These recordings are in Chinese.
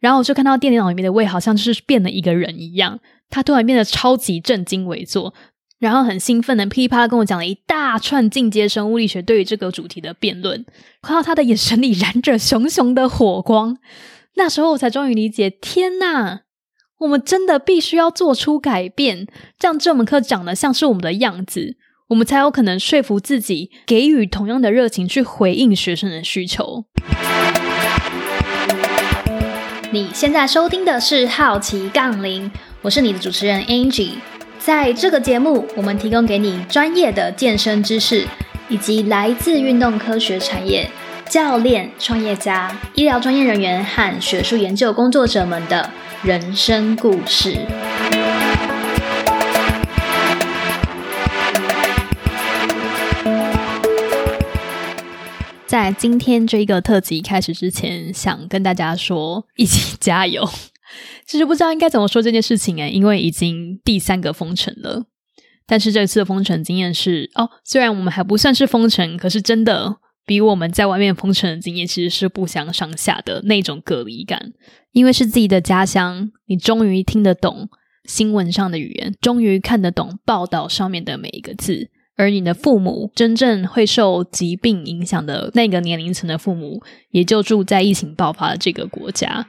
然后我就看到电脑里面的魏好像就是变了一个人一样，他突然变得超级震惊猥作，然后很兴奋的噼里啪啦跟我讲了一大串进阶生物力学对于这个主题的辩论，看到他的眼神里燃着熊熊的火光，那时候我才终于理解，天呐！我们真的必须要做出改变，让这门课长得像是我们的样子，我们才有可能说服自己，给予同样的热情去回应学生的需求。你现在收听的是《好奇杠铃》，我是你的主持人 Angie。在这个节目，我们提供给你专业的健身知识，以及来自运动科学产业教练、创业家、医疗专业人员和学术研究工作者们的。人生故事，在今天这个特辑开始之前，想跟大家说，一起加油。其实不知道应该怎么说这件事情诶，因为已经第三个封城了。但是这次的封城经验是，哦，虽然我们还不算是封城，可是真的。比我们在外面封城的经验其实是不相上下的那种隔离感，因为是自己的家乡，你终于听得懂新闻上的语言，终于看得懂报道上面的每一个字，而你的父母真正会受疾病影响的那个年龄层的父母，也就住在疫情爆发的这个国家。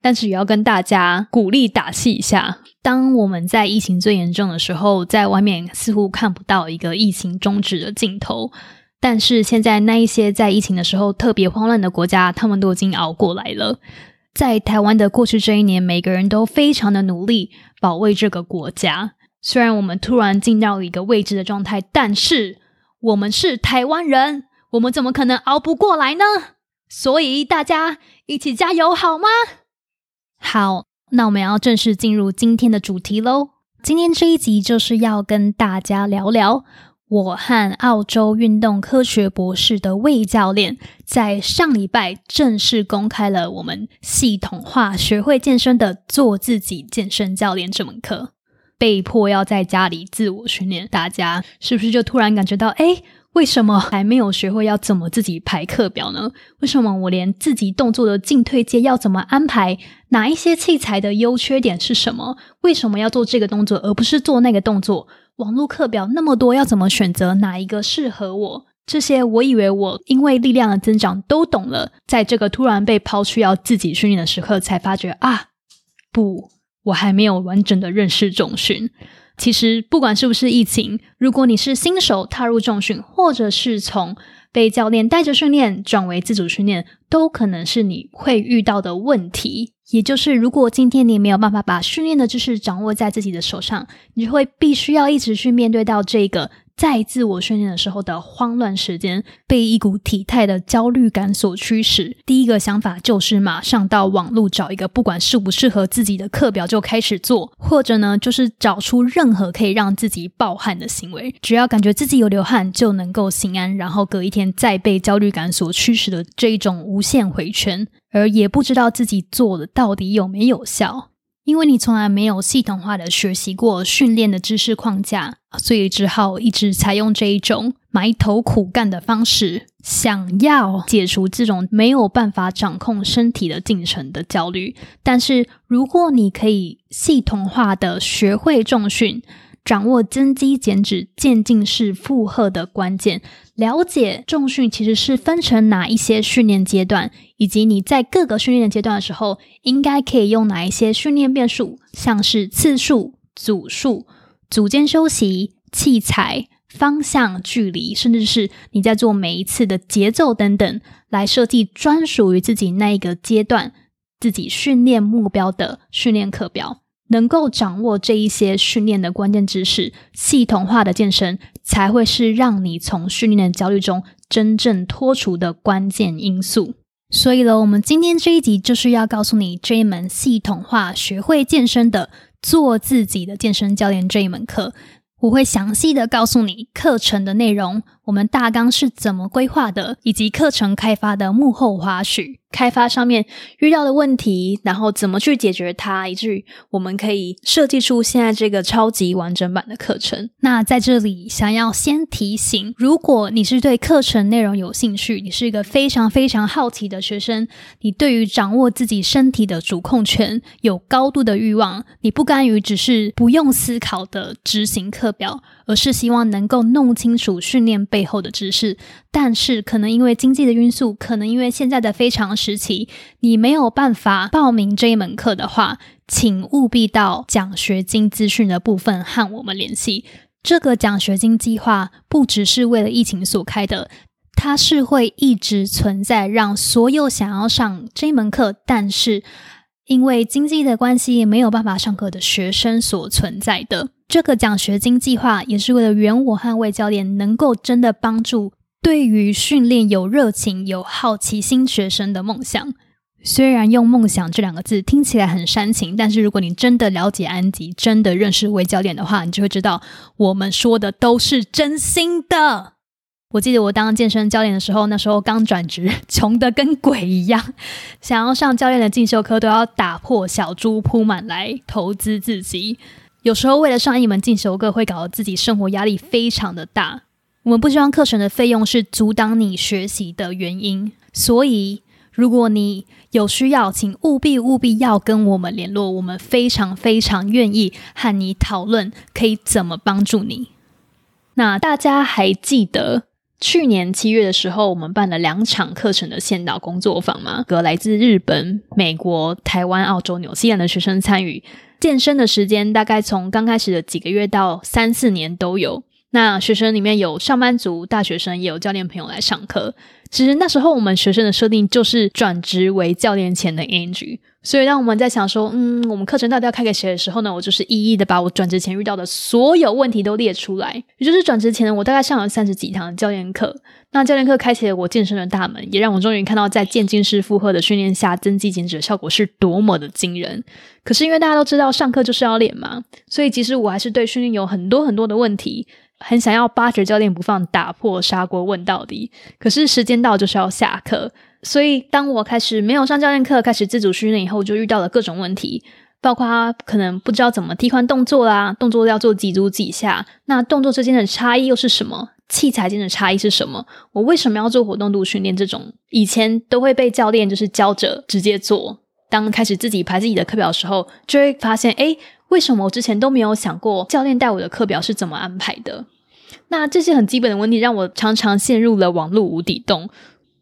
但是也要跟大家鼓励打气一下，当我们在疫情最严重的时候，在外面似乎看不到一个疫情终止的尽头。但是现在那一些在疫情的时候特别慌乱的国家，他们都已经熬过来了。在台湾的过去这一年，每个人都非常的努力保卫这个国家。虽然我们突然进到一个未知的状态，但是我们是台湾人，我们怎么可能熬不过来呢？所以大家一起加油好吗？好，那我们要正式进入今天的主题喽。今天这一集就是要跟大家聊聊。我和澳洲运动科学博士的魏教练在上礼拜正式公开了我们系统化学会健身的做自己健身教练这门课，被迫要在家里自我训练，大家是不是就突然感觉到，哎，为什么还没有学会要怎么自己排课表呢？为什么我连自己动作的进退阶要怎么安排？哪一些器材的优缺点是什么？为什么要做这个动作而不是做那个动作？网络课表那么多，要怎么选择哪一个适合我？这些我以为我因为力量的增长都懂了，在这个突然被抛去要自己训练的时刻，才发觉啊，不，我还没有完整的认识重训。其实不管是不是疫情，如果你是新手踏入重训，或者是从被教练带着训练转为自主训练，都可能是你会遇到的问题。也就是，如果今天你没有办法把训练的知识掌握在自己的手上，你会必须要一直去面对到这个。在自我训练的时候的慌乱时间，被一股体态的焦虑感所驱使。第一个想法就是马上到网络找一个不管适不适合自己的课表就开始做，或者呢就是找出任何可以让自己暴汗的行为，只要感觉自己有流汗就能够心安，然后隔一天再被焦虑感所驱使的这一种无限回圈，而也不知道自己做的到底有没有效。因为你从来没有系统化的学习过训练的知识框架，所以只好一直采用这一种埋头苦干的方式，想要解除这种没有办法掌控身体的进程的焦虑。但是，如果你可以系统化的学会重训，掌握增肌减脂渐进式负荷的关键，了解重训其实是分成哪一些训练阶段，以及你在各个训练阶段的时候，应该可以用哪一些训练变数，像是次数、组数、组间休息、器材、方向、距离，甚至是你在做每一次的节奏等等，来设计专属于自己那一个阶段自己训练目标的训练课表。能够掌握这一些训练的关键知识，系统化的健身才会是让你从训练的焦虑中真正脱除的关键因素。所以呢，我们今天这一集就是要告诉你这一门系统化学会健身的做自己的健身教练这一门课。我会详细的告诉你课程的内容，我们大纲是怎么规划的，以及课程开发的幕后花絮。开发上面遇到的问题，然后怎么去解决它，以至于我们可以设计出现在这个超级完整版的课程。那在这里，想要先提醒，如果你是对课程内容有兴趣，你是一个非常非常好奇的学生，你对于掌握自己身体的主控权有高度的欲望，你不甘于只是不用思考的执行课表，而是希望能够弄清楚训练背后的知识。但是，可能因为经济的因素，可能因为现在的非常时期，你没有办法报名这一门课的话，请务必到奖学金资讯的部分和我们联系。这个奖学金计划不只是为了疫情所开的，它是会一直存在，让所有想要上这一门课，但是因为经济的关系没有办法上课的学生所存在的。这个奖学金计划也是为了圆我和魏教练能够真的帮助。对于训练有热情、有好奇心学生的梦想，虽然用“梦想”这两个字听起来很煽情，但是如果你真的了解安吉，真的认识魏教练的话，你就会知道我们说的都是真心的。我记得我当健身教练的时候，那时候刚转职，穷的跟鬼一样，想要上教练的进修课，都要打破小猪铺满来投资自己。有时候为了上一门进修课，会搞得自己生活压力非常的大。我们不希望课程的费用是阻挡你学习的原因，所以如果你有需要，请务必务必要跟我们联络，我们非常非常愿意和你讨论可以怎么帮助你。那大家还记得去年七月的时候，我们办了两场课程的线导工作坊嘛，和来自日本、美国、台湾、澳洲、纽西兰的学生参与健身的时间，大概从刚开始的几个月到三四年都有。那学生里面有上班族、大学生，也有教练朋友来上课。其实那时候我们学生的设定就是转职为教练前的 Angie，所以当我们在想说，嗯，我们课程到底要开给谁的时候呢？我就是一一的把我转职前遇到的所有问题都列出来。也就是转职前，我大概上了三十几堂教练课。那教练课开启了我健身的大门，也让我终于看到在渐进式负荷的训练下增肌减脂的效果是多么的惊人。可是因为大家都知道上课就是要练嘛，所以即使我还是对训练有很多很多的问题。很想要八折教练不放，打破砂锅问到底。可是时间到就是要下课，所以当我开始没有上教练课，开始自主训练以后，就遇到了各种问题，包括可能不知道怎么替换动作啦，动作要做几组几下，那动作之间的差异又是什么？器材间的差异是什么？我为什么要做活动度训练？这种以前都会被教练就是教着直接做，当开始自己排自己的课表的时候，就会发现，哎，为什么我之前都没有想过教练带我的课表是怎么安排的？那这些很基本的问题，让我常常陷入了网络无底洞。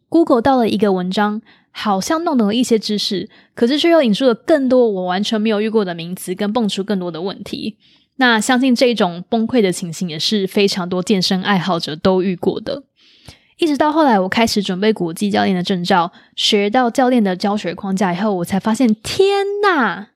Google 到了一个文章，好像弄懂了一些知识，可是却又引出了更多我完全没有遇过的名词，跟蹦出更多的问题。那相信这种崩溃的情形，也是非常多健身爱好者都遇过的。一直到后来，我开始准备国际教练的证照，学到教练的教学框架以后，我才发现，天呐，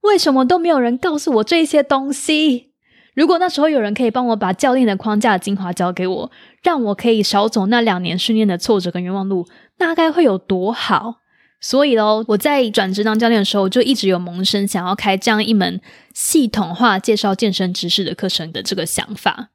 为什么都没有人告诉我这些东西？如果那时候有人可以帮我把教练的框架精华教给我，让我可以少走那两年训练的挫折跟冤枉路，那该会有多好？所以喽，我在转职当教练的时候，就一直有萌生想要开这样一门系统化介绍健身知识的课程的这个想法。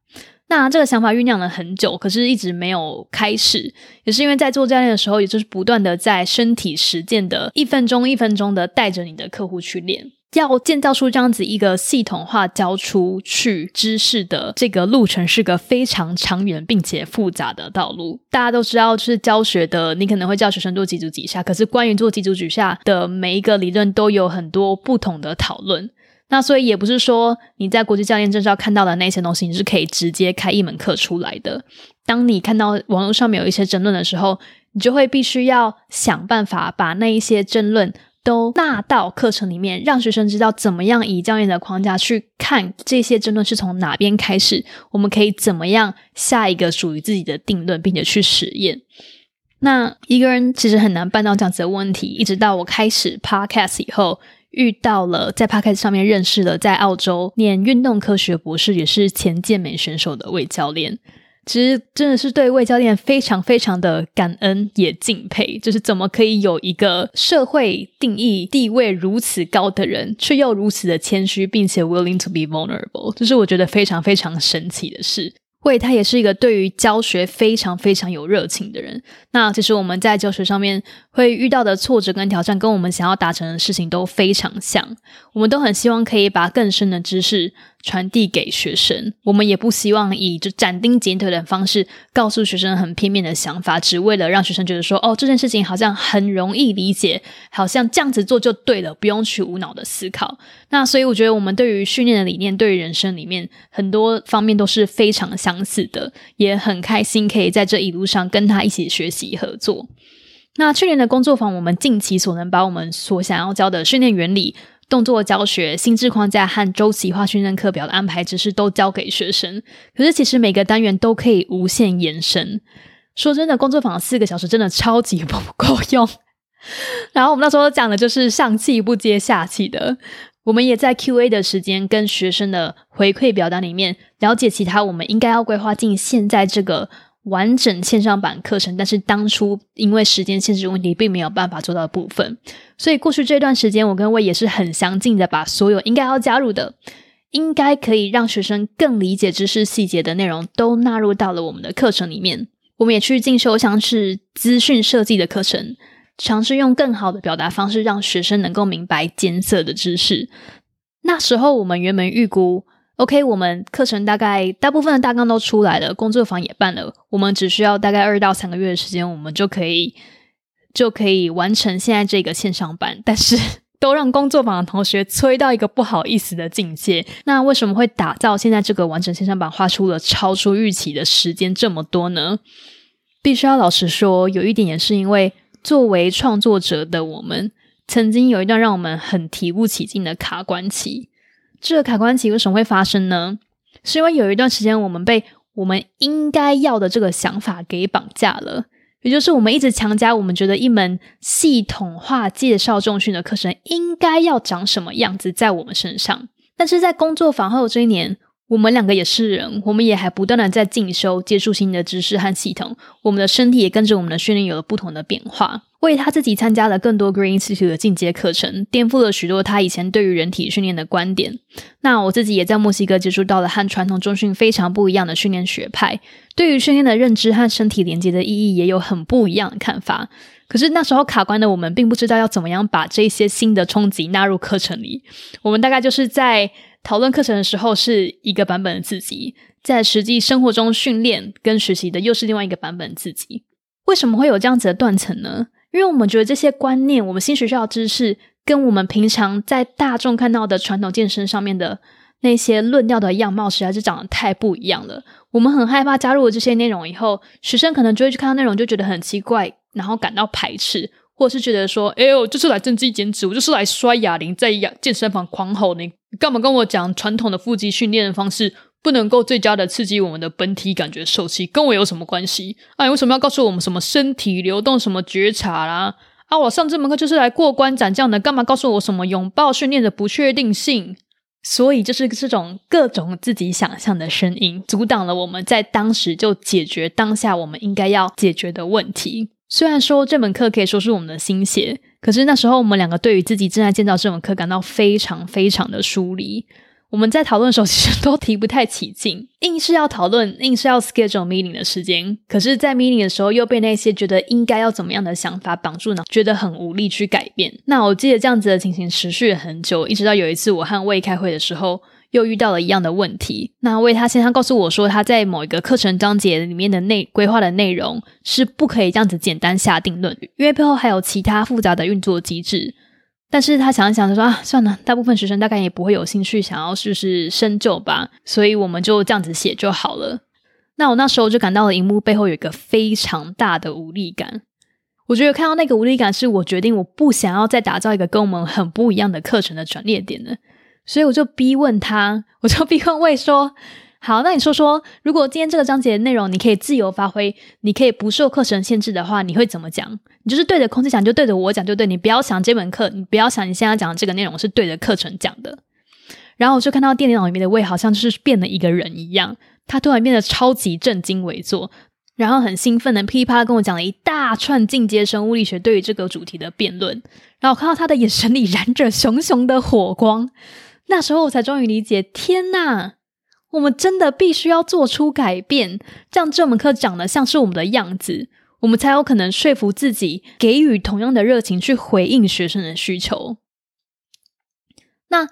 那这个想法酝酿了很久，可是一直没有开始，也是因为在做教练的时候，也就是不断的在身体实践的一分钟一分钟的带着你的客户去练。要建造出这样子一个系统化教出去知识的这个路程，是个非常长远并且复杂的道路。大家都知道，就是教学的，你可能会教学生做几组几下，可是关于做几组几下的每一个理论，都有很多不同的讨论。那所以也不是说你在国际教练证照看到的那些东西，你是可以直接开一门课出来的。当你看到网络上面有一些争论的时候，你就会必须要想办法把那一些争论。都纳到课程里面，让学生知道怎么样以教练的框架去看这些争论是从哪边开始，我们可以怎么样下一个属于自己的定论，并且去实验。那一个人其实很难办到这样子的问题。一直到我开始 podcast 以后，遇到了在 podcast 上面认识了在澳洲念运动科学博士，也是前健美选手的魏教练。其实真的是对魏教练非常非常的感恩也敬佩，就是怎么可以有一个社会定义地位如此高的人，却又如此的谦虚，并且 willing to be vulnerable，这是我觉得非常非常神奇的事。魏他也是一个对于教学非常非常有热情的人。那其实我们在教学上面会遇到的挫折跟挑战，跟我们想要达成的事情都非常像。我们都很希望可以把更深的知识传递给学生，我们也不希望以就斩钉截铁的方式告诉学生很片面的想法，只为了让学生觉得说，哦，这件事情好像很容易理解，好像这样子做就对了，不用去无脑的思考。那所以我觉得我们对于训练的理念，对于人生里面很多方面都是非常相。相似的，也很开心可以在这一路上跟他一起学习合作。那去年的工作坊，我们尽其所能把我们所想要教的训练原理、动作教学、心智框架和周期化训练课表的安排知识都教给学生。可是其实每个单元都可以无限延伸。说真的，工作坊四个小时真的超级不 够用。然后我们那时候讲的就是上气不接下气的。我们也在 Q&A 的时间跟学生的回馈表达里面了解其他我们应该要规划进现在这个完整线上版课程，但是当初因为时间限制问题并没有办法做到的部分。所以过去这段时间，我跟魏也是很详尽的把所有应该要加入的、应该可以让学生更理解知识细节的内容都纳入到了我们的课程里面。我们也去进修像是资讯设计的课程。尝试用更好的表达方式，让学生能够明白艰涩的知识。那时候我们原本预估，OK，我们课程大概大部分的大纲都出来了，工作坊也办了，我们只需要大概二到三个月的时间，我们就可以就可以完成现在这个线上班。但是都让工作坊的同学催到一个不好意思的境界。那为什么会打造现在这个完整线上版，花出了超出预期的时间这么多呢？必须要老实说，有一点也是因为。作为创作者的我们，曾经有一段让我们很提不起劲的卡关期。这个卡关期为什么会发生呢？是因为有一段时间，我们被我们应该要的这个想法给绑架了。也就是我们一直强加，我们觉得一门系统化介绍重训的课程应该要长什么样子在我们身上。但是在工作坊后这一年。我们两个也是人，我们也还不断的在进修、接触新的知识和系统。我们的身体也跟着我们的训练有了不同的变化。为他自己参加了更多 Green Institute 的进阶课程，颠覆了许多他以前对于人体训练的观点。那我自己也在墨西哥接触到了和传统中训非常不一样的训练学派，对于训练的认知和身体连接的意义也有很不一样的看法。可是那时候卡关的我们，并不知道要怎么样把这些新的冲击纳入课程里。我们大概就是在。讨论课程的时候是一个版本的自己，在实际生活中训练跟学习的又是另外一个版本自己。为什么会有这样子的断层呢？因为我们觉得这些观念，我们新学校的知识，跟我们平常在大众看到的传统健身上面的那些论调的样貌，实在是长得太不一样了。我们很害怕加入了这些内容以后，学生可能就会去看到内容，就觉得很奇怪，然后感到排斥。或是觉得说，哎呦，就是来增肌减脂，我就是来摔哑铃，在健身房狂吼，你干嘛跟我讲传统的腹肌训练的方式不能够最佳的刺激我们的本体感觉受气，跟我有什么关系？哎，为什么要告诉我们什么身体流动、什么觉察啦？啊，我上这门课就是来过关斩将的，干嘛告诉我什么拥抱训练的不确定性？所以就是这种各种自己想象的声音，阻挡了我们在当时就解决当下我们应该要解决的问题。虽然说这门课可以说是我们的心血，可是那时候我们两个对于自己正在建造这门课感到非常非常的疏离。我们在讨论的时候，其实都提不太起劲，硬是要讨论，硬是要 schedule meeting 的时间。可是，在 meeting 的时候，又被那些觉得应该要怎么样的想法绑住呢？觉得很无力去改变。那我记得这样子的情形持续了很久，一直到有一次我和魏开会的时候。又遇到了一样的问题。那为他先生告诉我说，他在某一个课程章节里面的内规划的内容是不可以这样子简单下定论，因为背后还有其他复杂的运作机制。但是他想一想，他说啊，算了，大部分学生大概也不会有兴趣想要试试深究吧，所以我们就这样子写就好了。那我那时候就感到了荧幕背后有一个非常大的无力感。我觉得看到那个无力感，是我决定我不想要再打造一个跟我们很不一样的课程的转捩点了。所以我就逼问他，我就逼问魏说：“好，那你说说，如果今天这个章节的内容你可以自由发挥，你可以不受课程限制的话，你会怎么讲？你就是对着空气讲，就对着我讲，就对你不要想这门课，你不要想你现在讲的这个内容是对着课程讲的。然后我就看到电脑里面的魏好像就是变了一个人一样，他突然变得超级震惊猥作，然后很兴奋的噼里啪啦跟我讲了一大串进阶生物力学对于这个主题的辩论。然后我看到他的眼神里燃着熊熊的火光。那时候我才终于理解，天呐！我们真的必须要做出改变，让这门课长得像是我们的样子，我们才有可能说服自己给予同样的热情去回应学生的需求。那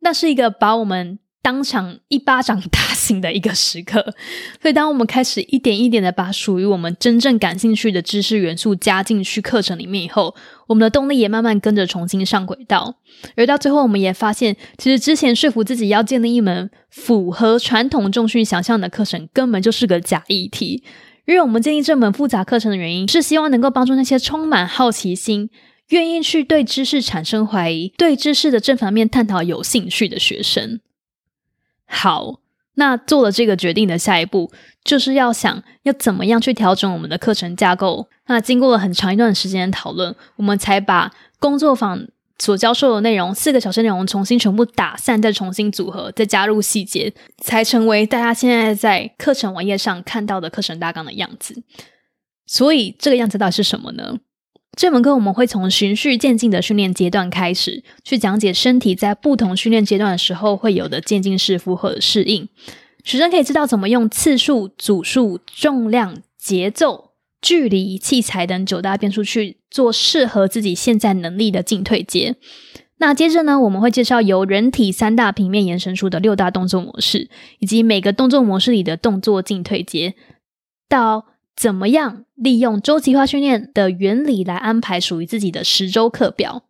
那是一个把我们。当场一巴掌打醒的一个时刻，所以当我们开始一点一点的把属于我们真正感兴趣的知识元素加进去课程里面以后，我们的动力也慢慢跟着重新上轨道。而到最后，我们也发现，其实之前说服自己要建立一门符合传统重训想象的课程，根本就是个假议题。因为我们建立这门复杂课程的原因，是希望能够帮助那些充满好奇心、愿意去对知识产生怀疑、对知识的正反面探讨有兴趣的学生。好，那做了这个决定的下一步，就是要想要怎么样去调整我们的课程架构。那经过了很长一段时间的讨论，我们才把工作坊所教授的内容四个小时内容重新全部打散，再重新组合，再加入细节，才成为大家现在在课程网页上看到的课程大纲的样子。所以，这个样子到底是什么呢？这门课我们会从循序渐进的训练阶段开始，去讲解身体在不同训练阶段的时候会有的渐进式负荷适应。学生可以知道怎么用次数、组数、重量、节奏、距离、器材等九大变数去做适合自己现在能力的进退阶。那接着呢，我们会介绍由人体三大平面延伸出的六大动作模式，以及每个动作模式里的动作进退阶。到怎么样利用周期化训练的原理来安排属于自己的十周课表？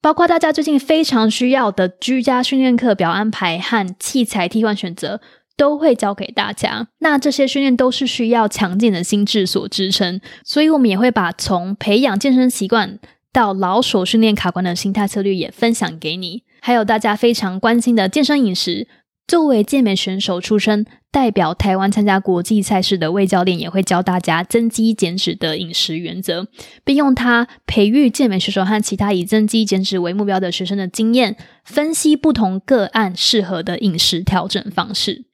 包括大家最近非常需要的居家训练课表安排和器材替换选择，都会教给大家。那这些训练都是需要强健的心智所支撑，所以我们也会把从培养健身习惯到老手训练卡关的心态策略也分享给你。还有大家非常关心的健身饮食。作为健美选手出身，代表台湾参加国际赛事的魏教练也会教大家增肌减脂的饮食原则，并用他培育健美选手和其他以增肌减脂为目标的学生的经验，分析不同个案适合的饮食调整方式。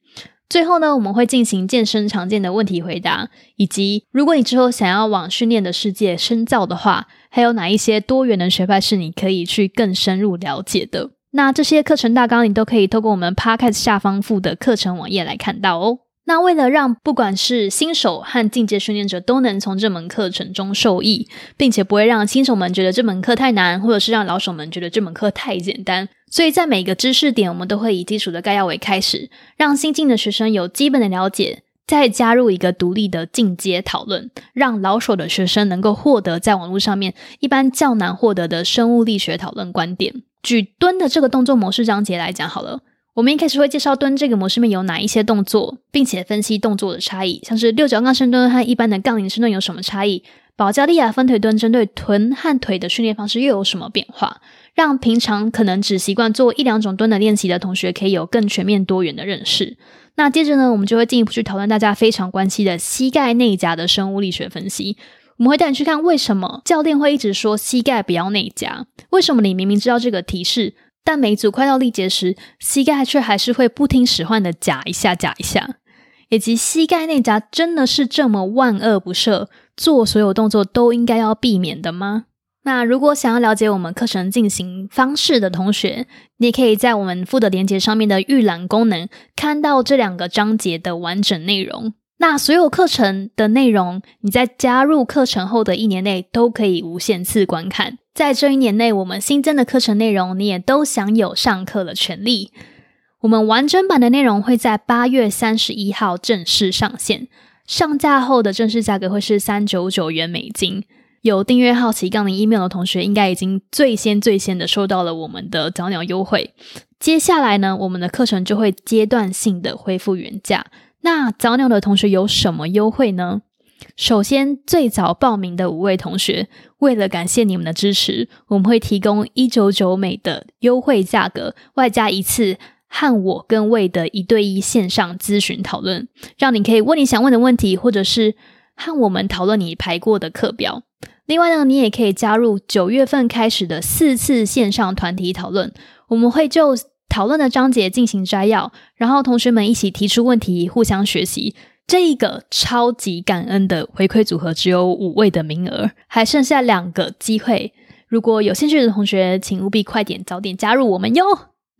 最后呢，我们会进行健身常见的问题回答，以及如果你之后想要往训练的世界深造的话，还有哪一些多元的学派是你可以去更深入了解的。那这些课程大纲，你都可以透过我们 Podcast 下方附的课程网页来看到哦。那为了让不管是新手和进阶训练者都能从这门课程中受益，并且不会让新手们觉得这门课太难，或者是让老手们觉得这门课太简单，所以在每个知识点，我们都会以基础的概要为开始，让新进的学生有基本的了解，再加入一个独立的进阶讨论，让老手的学生能够获得在网络上面一般较难获得的生物力学讨论观点。举蹲的这个动作模式章节来讲好了，我们一开始会介绍蹲这个模式面有哪一些动作，并且分析动作的差异，像是六角杠深蹲和一般的杠铃深蹲有什么差异，保加利亚分腿蹲针对臀和腿的训练方式又有什么变化，让平常可能只习惯做一两种蹲的练习的同学可以有更全面多元的认识。那接着呢，我们就会进一步去讨论大家非常关心的膝盖内夹的生物力学分析。我们会带你去看为什么教练会一直说膝盖不要内夹？为什么你明明知道这个提示，但每组快到力竭时，膝盖却还是会不听使唤的夹一下夹一下？以及膝盖内夹真的是这么万恶不赦，做所有动作都应该要避免的吗？那如果想要了解我们课程进行方式的同学，你可以在我们附的连接上面的预览功能看到这两个章节的完整内容。那所有课程的内容，你在加入课程后的一年内都可以无限次观看。在这一年内，我们新增的课程内容，你也都享有上课的权利。我们完整版的内容会在八月三十一号正式上线，上架后的正式价格会是三九九元美金。有订阅好奇杠铃 email 的同学，应该已经最先最先的收到了我们的早鸟优惠。接下来呢，我们的课程就会阶段性的恢复原价。那早鸟的同学有什么优惠呢？首先，最早报名的五位同学，为了感谢你们的支持，我们会提供一九九美的优惠价格，外加一次和我跟魏的一对一线上咨询讨论，让你可以问你想问的问题，或者是和我们讨论你排过的课表。另外呢，你也可以加入九月份开始的四次线上团体讨论，我们会就。讨论的章节进行摘要，然后同学们一起提出问题，互相学习。这一个超级感恩的回馈组合只有五位的名额，还剩下两个机会。如果有兴趣的同学，请务必快点早点加入我们哟。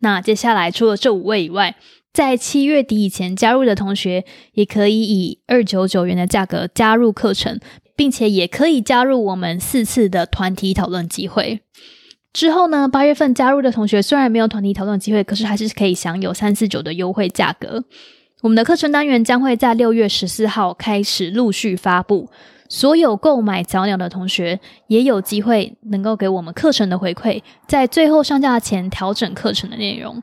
那接下来除了这五位以外，在七月底以前加入的同学，也可以以二九九元的价格加入课程，并且也可以加入我们四次的团体讨论机会。之后呢，八月份加入的同学虽然没有团体讨论机会，可是还是可以享有三四九的优惠价格。我们的课程单元将会在六月十四号开始陆续发布，所有购买早鸟的同学也有机会能够给我们课程的回馈，在最后上架前调整课程的内容。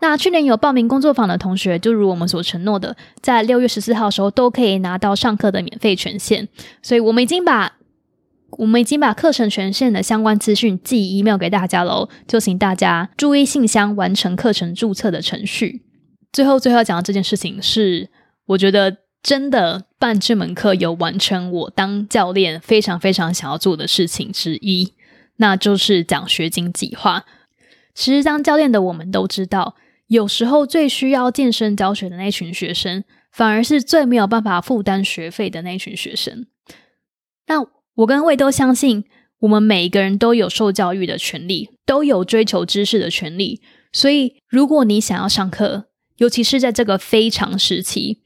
那去年有报名工作坊的同学，就如我们所承诺的，在六月十四号的时候都可以拿到上课的免费权限。所以我们已经把我们已经把课程权限的相关资讯寄 email 给大家喽，就请大家注意信箱，完成课程注册的程序。最后，最后要讲的这件事情是，我觉得真的办这门课有完成我当教练非常非常想要做的事情之一，那就是奖学金计划。其实当教练的我们都知道，有时候最需要健身教学的那群学生，反而是最没有办法负担学费的那群学生。那我跟魏都相信，我们每一个人都有受教育的权利，都有追求知识的权利。所以，如果你想要上课，尤其是在这个非常时期，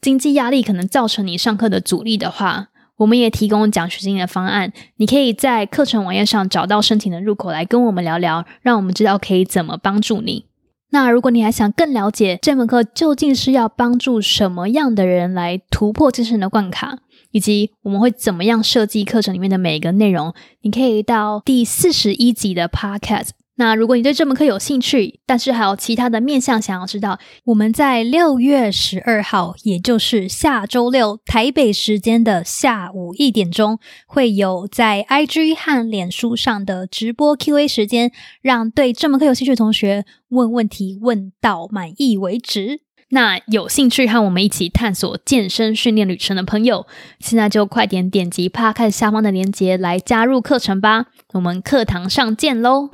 经济压力可能造成你上课的阻力的话，我们也提供奖学金的方案。你可以在课程网页上找到申请的入口，来跟我们聊聊，让我们知道可以怎么帮助你。那如果你还想更了解这门课究竟是要帮助什么样的人来突破自身的关卡，以及我们会怎么样设计课程里面的每一个内容，你可以到第四十一集的 Podcast。那如果你对这门课有兴趣，但是还有其他的面向想要知道，我们在六月十二号，也就是下周六台北时间的下午一点钟，会有在 IG 和脸书上的直播 Q&A 时间，让对这门课有兴趣的同学问问题，问到满意为止。那有兴趣和我们一起探索健身训练旅程的朋友，现在就快点点击 Podcast 下方的链接来加入课程吧！我们课堂上见喽！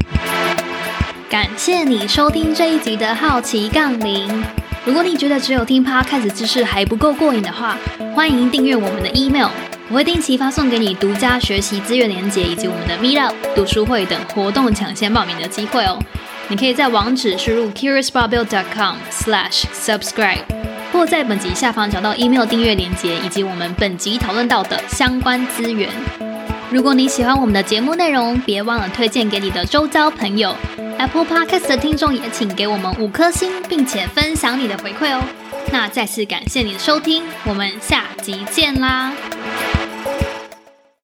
感谢你收听这一集的好奇杠铃。如果你觉得只有听 Podcast 知识还不够过瘾的话，欢迎订阅我们的 email，我会定期发送给你独家学习资源连接以及我们的 Meetup 读书会等活动抢先报名的机会哦。你可以在网址输入 curiousbarbell.com/slash/subscribe，或在本集下方找到 email 订阅链接以及我们本集讨论到的相关资源。如果你喜欢我们的节目内容，别忘了推荐给你的周遭朋友。Apple Podcast 的听众也请给我们五颗星，并且分享你的回馈哦。那再次感谢你的收听，我们下集见啦！